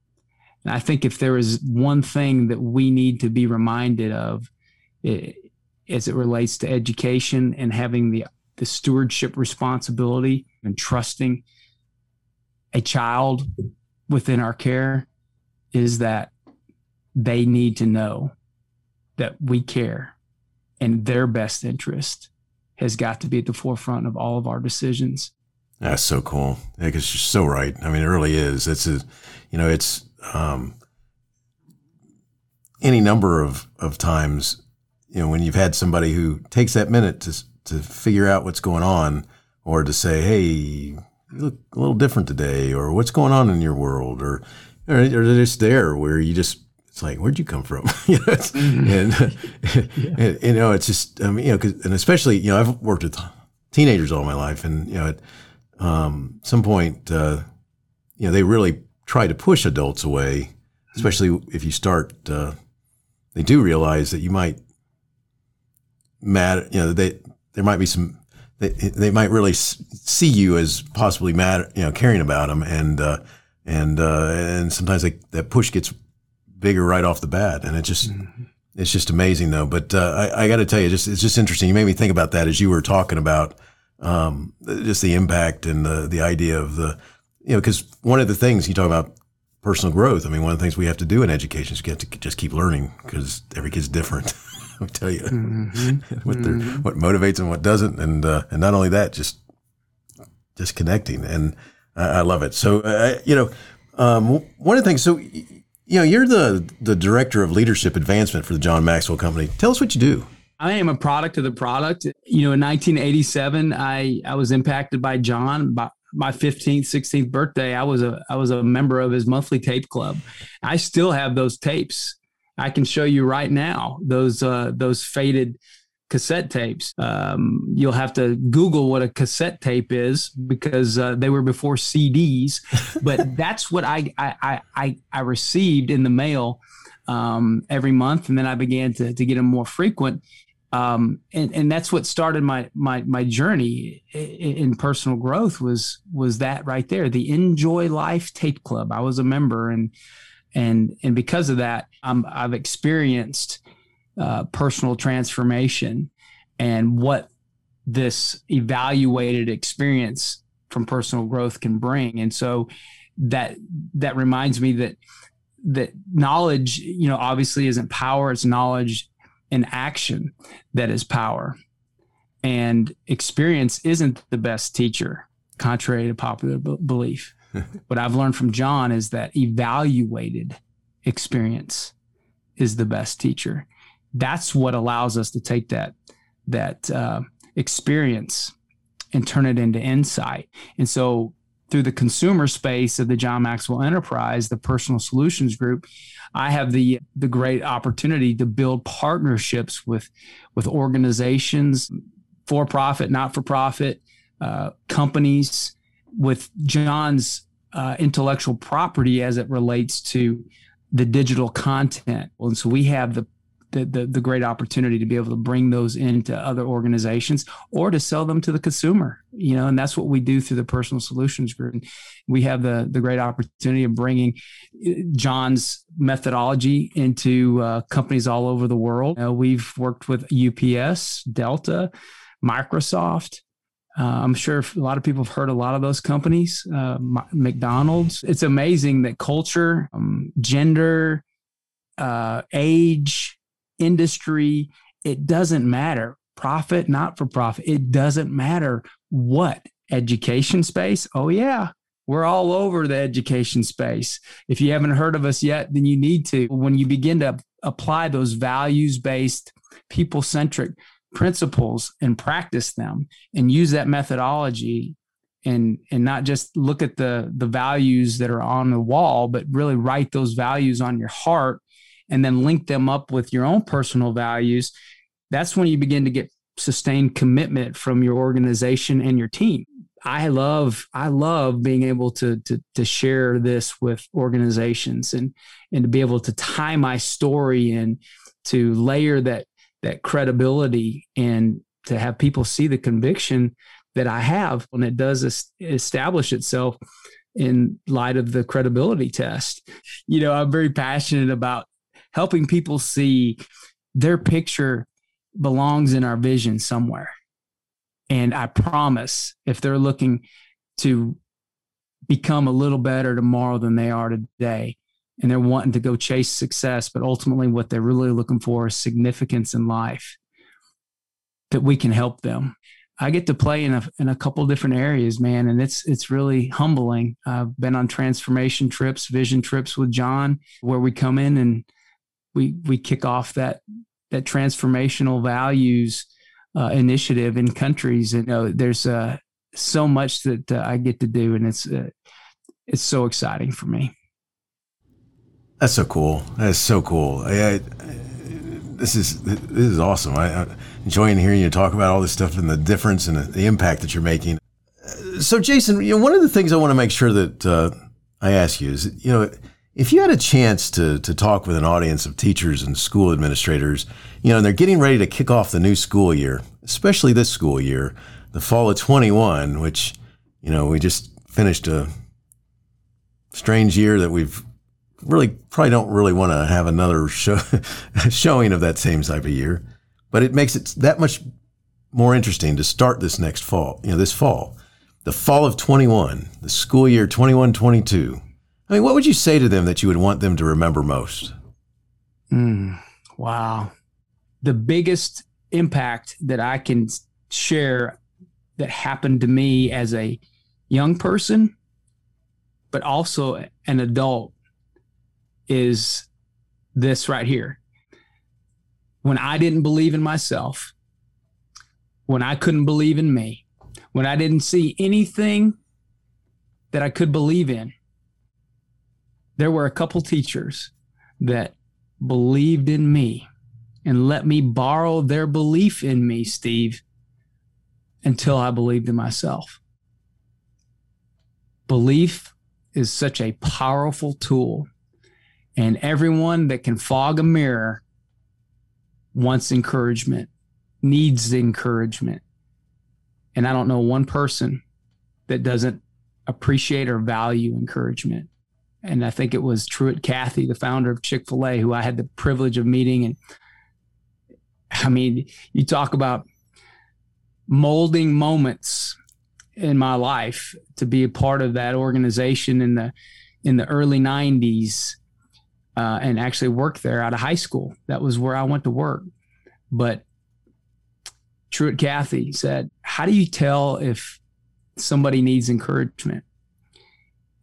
[SPEAKER 4] And I think if there is one thing that we need to be reminded of it, as it relates to education and having the, the stewardship responsibility and trusting a child within our care is that they need to know that we care and their best interest has got to be at the forefront of all of our decisions.
[SPEAKER 2] That's so cool. Because you're so right. I mean, it really is. It's a, you know, it's um, any number of of times you know, when you've had somebody who takes that minute to to figure out what's going on, or to say, "Hey, you look a little different today," or "What's going on in your world," or or they're just there where you just it's like, "Where'd you come from?" you know, mm-hmm. and, yeah. and, you know, it's just I mean, you know, cause, and especially you know, I've worked with teenagers all my life, and you know, at um, some point, uh, you know, they really try to push adults away, especially if you start. Uh, they do realize that you might matter. You know, they there might be some. They, they might really see you as possibly mad, You know, caring about them, and uh, and uh, and sometimes they, that push gets bigger right off the bat, and it just. Mm-hmm. It's just amazing, though. But uh, I, I got to tell you, just it's just interesting. You made me think about that as you were talking about um, just the impact and the the idea of the you know because one of the things you talk about personal growth. I mean, one of the things we have to do in education is get to just keep learning because every kid's different. I'll tell you mm-hmm. what mm-hmm. what motivates and what doesn't, and uh, and not only that, just just connecting, and I, I love it. So uh, you know, um, one of the things. So you know, you're the the director of leadership advancement for the John Maxwell Company. Tell us what you do.
[SPEAKER 4] I am a product of the product. You know, in 1987, I I was impacted by John. By my 15th, 16th birthday, I was a I was a member of his monthly tape club. I still have those tapes I can show you right now those uh, those faded cassette tapes. Um, you'll have to Google what a cassette tape is because uh, they were before CDs. But that's what I I, I I received in the mail um, every month, and then I began to to get them more frequent. Um, and, and that's what started my my my journey in, in personal growth was was that right there the enjoy life tape club i was a member and and and because of that i have experienced uh, personal transformation and what this evaluated experience from personal growth can bring. And so that that reminds me that that knowledge you know obviously isn't power it's knowledge and action that is power. And experience isn't the best teacher contrary to popular b- belief what I've learned from John is that evaluated experience is the best teacher. That's what allows us to take that that uh, experience and turn it into insight. And so, through the consumer space of the John Maxwell Enterprise, the Personal Solutions Group, I have the the great opportunity to build partnerships with with organizations, for profit, not for profit, uh, companies, with John's uh, intellectual property as it relates to the digital content. And so we have the the, the, the great opportunity to be able to bring those into other organizations or to sell them to the consumer you know and that's what we do through the personal solutions group and we have the the great opportunity of bringing uh, john's methodology into uh, companies all over the world uh, we've worked with ups delta microsoft uh, I'm sure a lot of people have heard a lot of those companies, uh, McDonald's. It's amazing that culture, um, gender, uh, age, industry, it doesn't matter. Profit, not for profit, it doesn't matter what. Education space, oh, yeah, we're all over the education space. If you haven't heard of us yet, then you need to. When you begin to apply those values based, people centric principles and practice them and use that methodology and and not just look at the the values that are on the wall but really write those values on your heart and then link them up with your own personal values, that's when you begin to get sustained commitment from your organization and your team. I love I love being able to to to share this with organizations and and to be able to tie my story and to layer that that credibility and to have people see the conviction that I have when it does establish itself in light of the credibility test. You know, I'm very passionate about helping people see their picture belongs in our vision somewhere. And I promise if they're looking to become a little better tomorrow than they are today, and they're wanting to go chase success, but ultimately what they're really looking for is significance in life, that we can help them. I get to play in a in a couple different areas, man, and it's it's really humbling. I've been on transformation trips, vision trips with John, where we come in and we we kick off that that transformational values uh, initiative in countries. And you know, there's uh, so much that uh, I get to do, and it's uh, it's so exciting for me.
[SPEAKER 2] That's so cool. That's so cool. I, I, this is this is awesome. I, am enjoying hearing you talk about all this stuff and the difference and the, the impact that you're making. So, Jason, you know, one of the things I want to make sure that uh, I ask you is, you know if you had a chance to, to talk with an audience of teachers and school administrators, you know, and they're getting ready to kick off the new school year, especially this school year, the fall of 21, which, you know, we just finished a strange year that we've really probably don't really want to have another show, showing of that same type of year, but it makes it that much more interesting to start this next fall, you know, this fall, the fall of 21, the school year 21 22 I mean, what would you say to them that you would want them to remember most?
[SPEAKER 4] Mm, wow. The biggest impact that I can share that happened to me as a young person, but also an adult, is this right here. When I didn't believe in myself, when I couldn't believe in me, when I didn't see anything that I could believe in, there were a couple teachers that believed in me and let me borrow their belief in me, Steve, until I believed in myself. Belief is such a powerful tool, and everyone that can fog a mirror wants encouragement, needs encouragement. And I don't know one person that doesn't appreciate or value encouragement and I think it was Truett Cathy, the founder of Chick Fil A, who I had the privilege of meeting. And I mean, you talk about molding moments in my life to be a part of that organization in the in the early '90s, uh, and actually work there out of high school. That was where I went to work. But Truett Cathy said, "How do you tell if somebody needs encouragement?"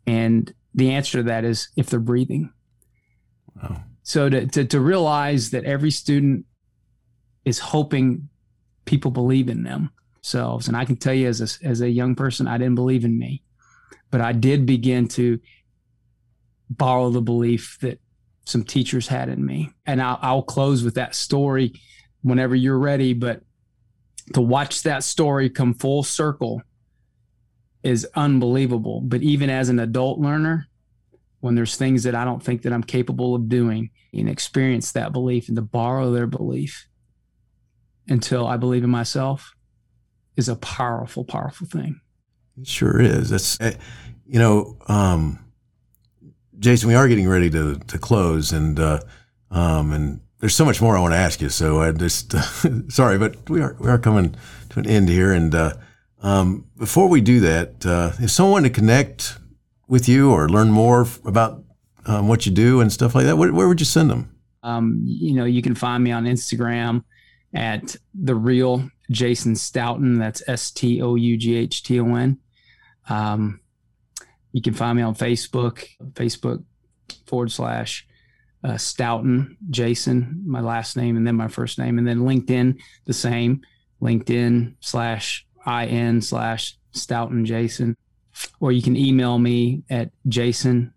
[SPEAKER 4] And the answer to that is if they're breathing. Wow. So to, to, to realize that every student is hoping people believe in themselves. And I can tell you as a, as a young person, I didn't believe in me, but I did begin to borrow the belief that some teachers had in me. And I'll, I'll close with that story whenever you're ready. But to watch that story come full circle is unbelievable. But even as an adult learner, when there's things that I don't think that I'm capable of doing and experience that belief and to borrow their belief until I believe in myself is a powerful, powerful thing.
[SPEAKER 2] It sure is. That's, eh, you know, um, Jason, we are getting ready to, to close and, uh, um, and there's so much more I want to ask you. So I just, sorry, but we are, we are coming to an end here. And, uh, um, before we do that, uh, if someone to connect with you or learn more about um, what you do and stuff like that, where, where would you send them?
[SPEAKER 4] Um, you know, you can find me on Instagram at the real Jason Stoughton. That's S T O U G H T O N. Um, you can find me on Facebook, Facebook forward slash uh, Stoughton Jason, my last name and then my first name, and then LinkedIn the same, LinkedIn slash in slash Stoughton Jason, or you can email me at Jason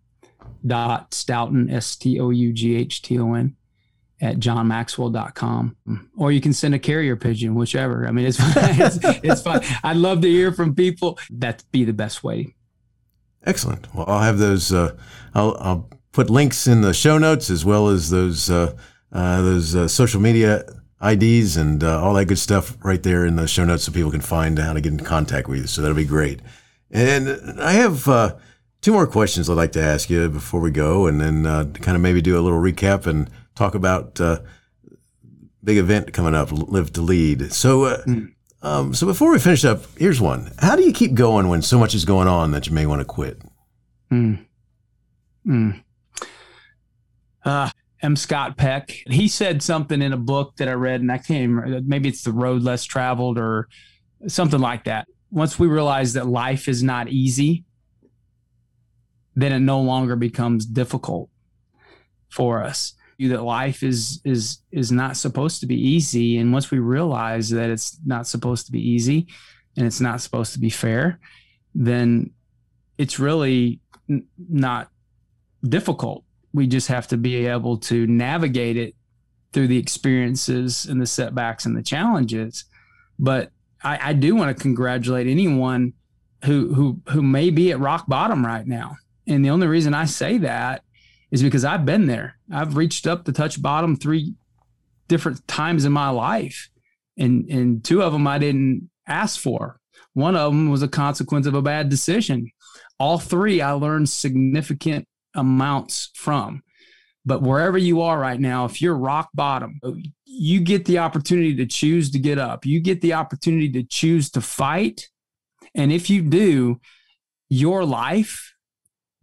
[SPEAKER 4] dot Stoughton S T O U G H T O N at johnmaxwell.com or you can send a carrier pigeon whichever. I mean it's it's, it's fine i'd love to hear from people. That'd be the best way
[SPEAKER 2] excellent well i'll have those uh, I'll, I'll put links in the show notes as well as those uh, uh, those uh, social media ids and uh, all that good stuff right there in the show notes so people can find how to get in contact with you so that'll be great and i have uh, two more questions i'd like to ask you before we go and then kind of maybe do a little recap and talk about big event coming up, Live to Lead. So, mm. Um, so before we finish up, here's one: How do you keep going when so much is going on that you may want to quit?
[SPEAKER 4] Hmm. Mm. Uh, M. Scott Peck. He said something in a book that I read, and I can't. Maybe it's The Road Less Traveled or something like that. Once we realize that life is not easy, then it no longer becomes difficult for us you that life is is is not supposed to be easy. And once we realize that it's not supposed to be easy and it's not supposed to be fair then it's really n- not difficult. We just have to be able to navigate it through the experiences and the setbacks and the challenges. But i, I do want to congratulate anyone who who who may be at rock bottom right now. And the only reason i say that is because I've been there. I've reached up to touch bottom three different times in my life. And and two of them I didn't ask for. One of them was a consequence of a bad decision. All three I learned significant amounts from. But wherever you are right now, if you're rock bottom, you get the opportunity to choose to get up. You get the opportunity to choose to fight. And if you do, your life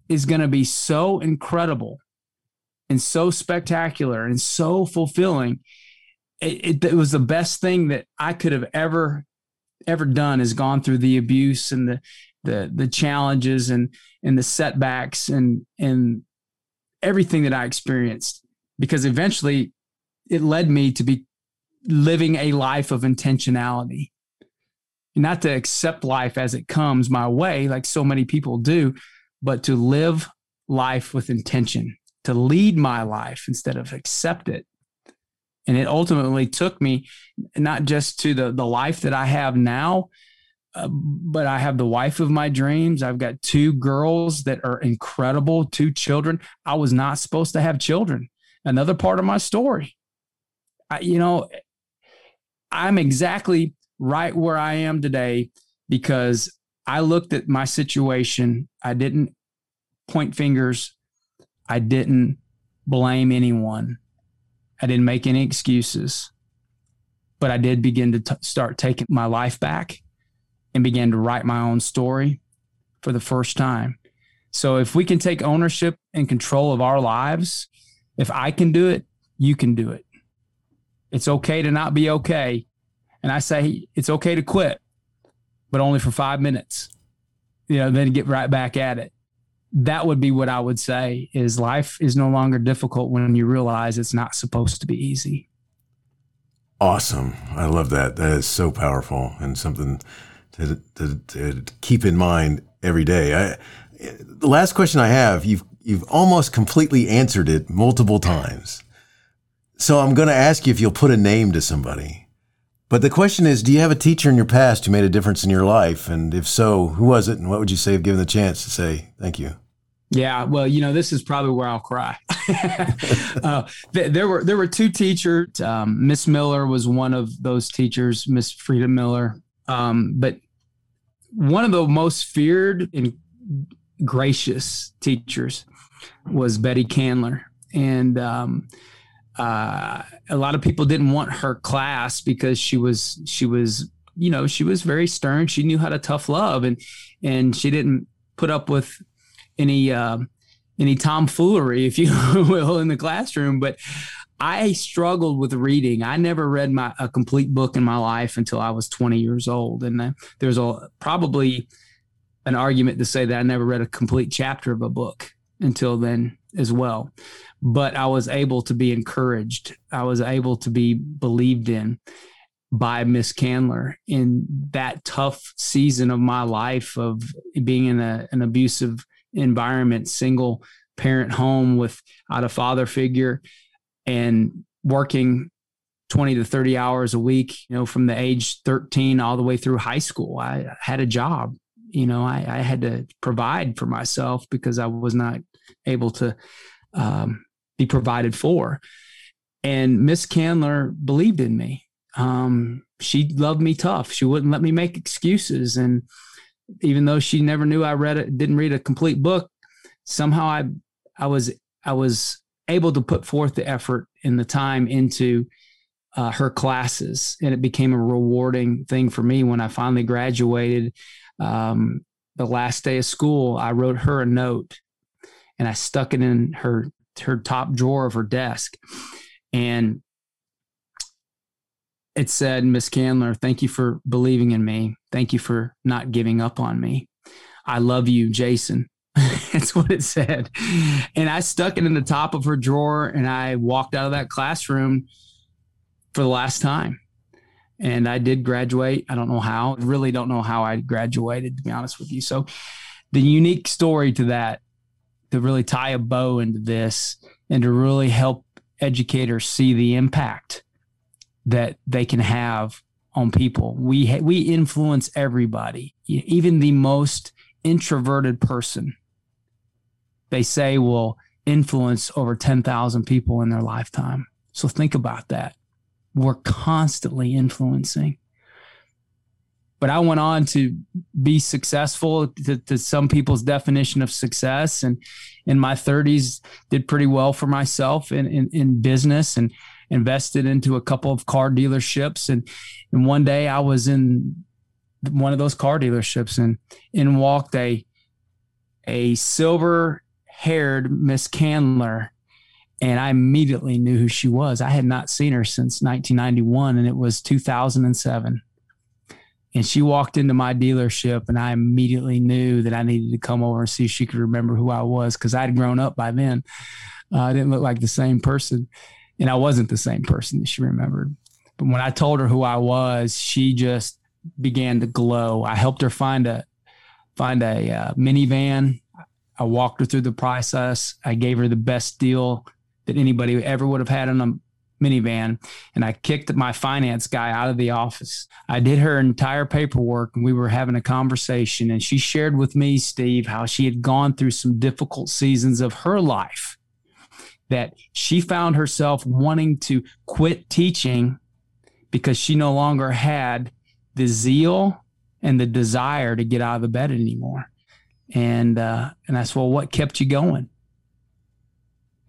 [SPEAKER 4] is going to be so incredible and so spectacular and so fulfilling. It, it, it, was the best thing that I could have ever ever done is gone through the abuse and the the the challenges and and the setbacks and and everything that I experienced because eventually it led me to be living a life of intentionality not to accept life as it comes my way like so many people do but to live life with intention, to lead my life instead of accept it. And it ultimately took me not just to the, the life that I have now, uh, but I have the wife of my dreams. I've got two girls that are incredible, two children. I was not supposed to have children. Another part of my story. I, you know, I'm exactly right where I am today because I looked at my situation. I didn't point fingers. I didn't blame anyone. I didn't make any excuses. But I did begin to t- start taking my life back and began to write my own story for the first time. So if we can take ownership and control of our lives, if I can do it, you can do it. It's okay to not be okay. And I say it's okay to quit, but only for five minutes. You know, then get right back at it. That would be what I would say is life is no longer difficult when you realize it's not supposed to be easy.
[SPEAKER 2] Awesome. I love that. That is so powerful and something to, to, to keep in mind every day. I, the last question I have, you've, you've almost completely answered it multiple times. So I'm going to ask you if you'll put a name to somebody. But the question is, do you have a teacher in your past who made a difference in your life? And if so, who was it? And what would you say if given the chance to say thank you?
[SPEAKER 4] Yeah, well, you know, this is probably where I'll cry. uh, th- there were there were two teachers. Um, Miss Miller was one of those teachers, Miss Frida Miller. Um, but one of the most feared and gracious teachers was Betty Candler, and um, uh, a lot of people didn't want her class because she was she was you know she was very stern. She knew how to tough love, and and she didn't put up with any uh, any tomfoolery, if you will, in the classroom. But I struggled with reading. I never read my a complete book in my life until I was 20 years old, and uh, there's a probably an argument to say that I never read a complete chapter of a book until then as well. But I was able to be encouraged. I was able to be believed in by Miss Candler in that tough season of my life of being in a, an abusive environment, single parent home without a father figure and working 20 to 30 hours a week, you know, from the age 13 all the way through high school. I had a job, you know, I, I had to provide for myself because I was not able to um, be provided for. And Miss Candler believed in me. Um, she loved me tough. She wouldn't let me make excuses. And even though she never knew I read it, didn't read a complete book, somehow I, I was, I was able to put forth the effort and the time into uh, her classes, and it became a rewarding thing for me when I finally graduated. Um, the last day of school, I wrote her a note, and I stuck it in her her top drawer of her desk, and it said, Miss Candler, thank you for believing in me. Thank you for not giving up on me. I love you, Jason. That's what it said. And I stuck it in the top of her drawer and I walked out of that classroom for the last time. And I did graduate. I don't know how. Really don't know how I graduated, to be honest with you. So, the unique story to that, to really tie a bow into this and to really help educators see the impact that they can have on people. We ha- we influence everybody, even the most introverted person. They say will influence over 10,000 people in their lifetime. So think about that. We're constantly influencing. But I went on to be successful to, to some people's definition of success. And in my 30s, did pretty well for myself in, in, in business and invested into a couple of car dealerships. And, and one day I was in one of those car dealerships and in walked a, a silver haired Miss Candler. And I immediately knew who she was. I had not seen her since 1991 and it was 2007 and she walked into my dealership and i immediately knew that i needed to come over and see if she could remember who i was because i'd grown up by then uh, i didn't look like the same person and I wasn't the same person that she remembered. But when I told her who I was, she just began to glow. I helped her find a find a uh, minivan. I walked her through the process. I gave her the best deal that anybody ever would have had on a minivan, and I kicked my finance guy out of the office. I did her entire paperwork, and we were having a conversation. And she shared with me, Steve, how she had gone through some difficult seasons of her life that she found herself wanting to quit teaching because she no longer had the zeal and the desire to get out of the bed anymore. And uh, and that's well, what kept you going?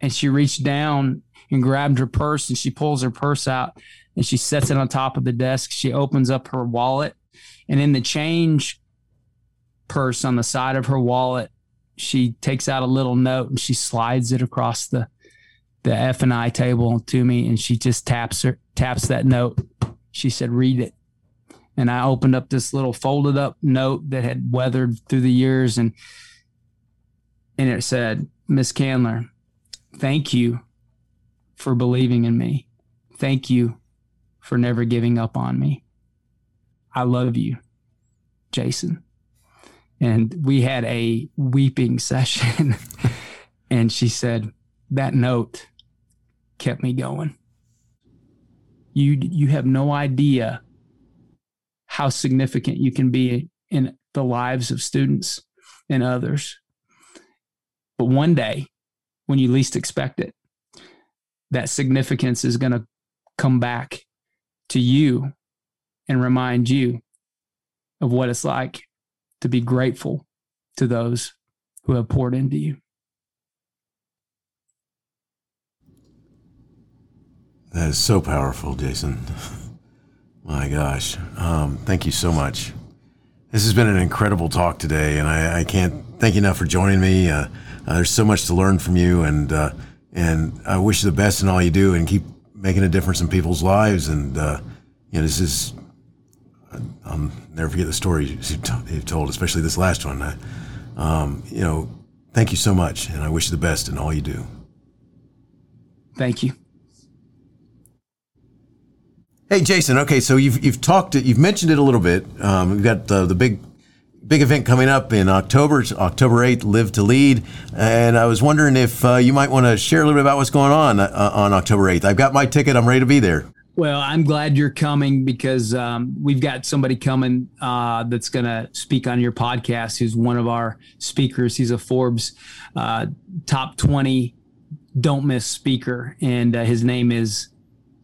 [SPEAKER 4] And she reached down and grabbed her purse and she pulls her purse out and she sets it on top of the desk. She opens up her wallet and in the change purse on the side of her wallet, she takes out a little note and she slides it across the the F and I table to me, and she just taps her taps that note. She said, "Read it." And I opened up this little folded up note that had weathered through the years, and and it said, "Miss Candler, thank you for believing in me. Thank you for never giving up on me. I love you, Jason." And we had a weeping session, and she said, "That note." kept me going. You you have no idea how significant you can be in the lives of students and others. But one day, when you least expect it, that significance is going to come back to you and remind you of what it's like to be grateful to those who have poured into you.
[SPEAKER 2] That is so powerful, Jason. My gosh. Um, thank you so much. This has been an incredible talk today, and I, I can't thank you enough for joining me. Uh, uh, there's so much to learn from you, and uh, and I wish you the best in all you do, and keep making a difference in people's lives. And uh, you know, this is I'll never forget the story you've told, especially this last one. Um, you know, thank you so much, and I wish you the best in all you do.
[SPEAKER 4] Thank you.
[SPEAKER 2] Hey, Jason. Okay, so you've you've talked, you've mentioned it a little bit. Um, we've got the, the big big event coming up in October, October 8th, Live to Lead. And I was wondering if uh, you might want to share a little bit about what's going on uh, on October 8th. I've got my ticket. I'm ready to be there.
[SPEAKER 4] Well, I'm glad you're coming because um, we've got somebody coming uh, that's going to speak on your podcast who's one of our speakers. He's a Forbes uh, top 20 don't miss speaker, and uh, his name is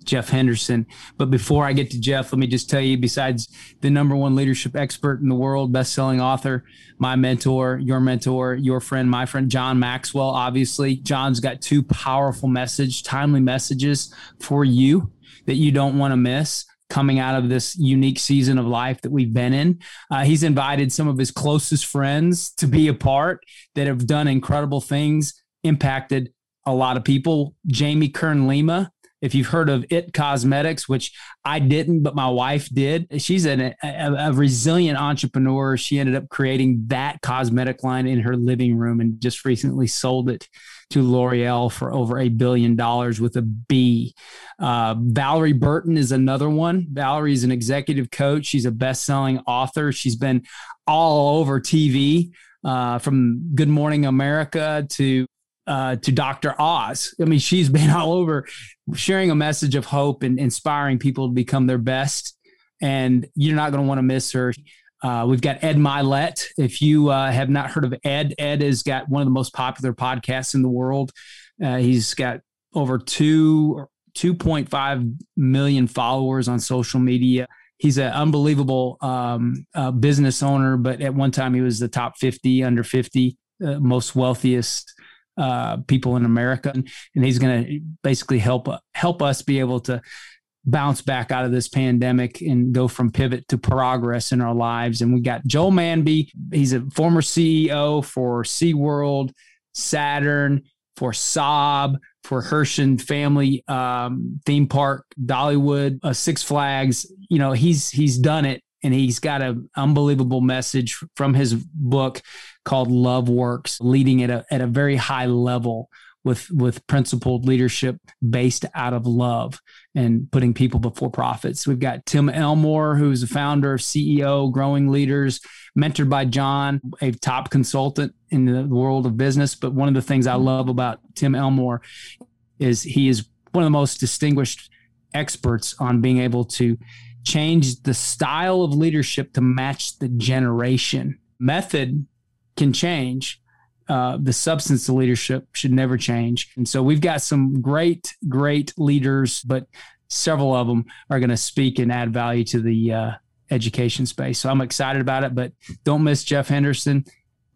[SPEAKER 4] Jeff Henderson. But before I get to Jeff, let me just tell you besides the number one leadership expert in the world, best selling author, my mentor, your mentor, your friend, my friend, John Maxwell, obviously. John's got two powerful message, timely messages for you that you don't want to miss coming out of this unique season of life that we've been in. Uh, he's invited some of his closest friends to be a part that have done incredible things, impacted a lot of people. Jamie Kern Lima, if you've heard of It Cosmetics, which I didn't, but my wife did, she's an, a, a, resilient entrepreneur. She ended up creating that cosmetic line in her living room and just recently sold it to L'Oreal for over a billion dollars with a B. Uh, Valorie Burton is another one. Valorie is an executive coach. She's a best selling author. She's been all over TV. Uh, from Good Morning America to uh, to Dr. Oz. I mean, she's been all over sharing a message of hope and inspiring people to become their best. And you're not going to want to miss her. Uh, we've got Ed Mylett. If you uh, have not heard of Ed, Ed has got one of the most popular podcasts in the world. Uh, he's got over two 2.5 million followers on social media. He's an unbelievable um, uh, business owner, but at one time he was the top 50 under 50 uh, most wealthiest uh, people in America, and, and he's going to basically help help us be able to bounce back out of this pandemic and go from pivot to progress in our lives. And we got Joel Manby. He's a former CEO for SeaWorld, Saturn, for Saab, for Herschend Family um, Theme Park, Dollywood, uh, Six Flags. You know, he's he's done it and he's got an unbelievable message from his book called Love Works, leading at a, at a very high level with with principled leadership based out of love and putting people before profits. We've got Tim Elmore, who's the founder CEO Growing Leaders, mentored by John, a top consultant in the world of business. But one of the things I love about Tim Elmore is he is one of the most distinguished experts on being able to change the style of leadership to match the generation. Method can change. Uh, the substance of leadership should never change. And so we've got some great, great leaders, but several of them are going to speak and add value to the uh, education space. So I'm excited about it, but don't miss Jeff Henderson.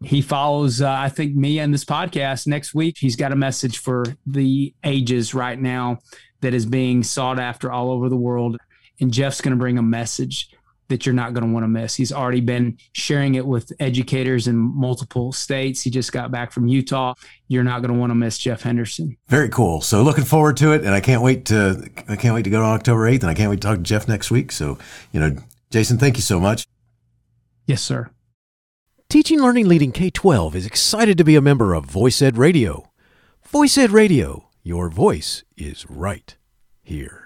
[SPEAKER 4] He follows, uh, I think, me and this podcast next week. He's got a message for the ages right now that is being sought after all over the world and Jeff's going to bring a message that you're not going to want to miss. He's already been sharing it with educators in multiple states. He just got back from Utah. You're not going to want to miss Jeff Henderson.
[SPEAKER 2] Very cool. So looking forward to it, and I can't wait to I can't wait to go on October 8th, and I can't wait to talk to Jeff next week. So you know, Jason, thank you so much.
[SPEAKER 4] Yes, sir.
[SPEAKER 5] Teaching Learning Leading K-12 is excited to be a member of Voice Ed Radio. Voice Ed Radio, your voice is right here.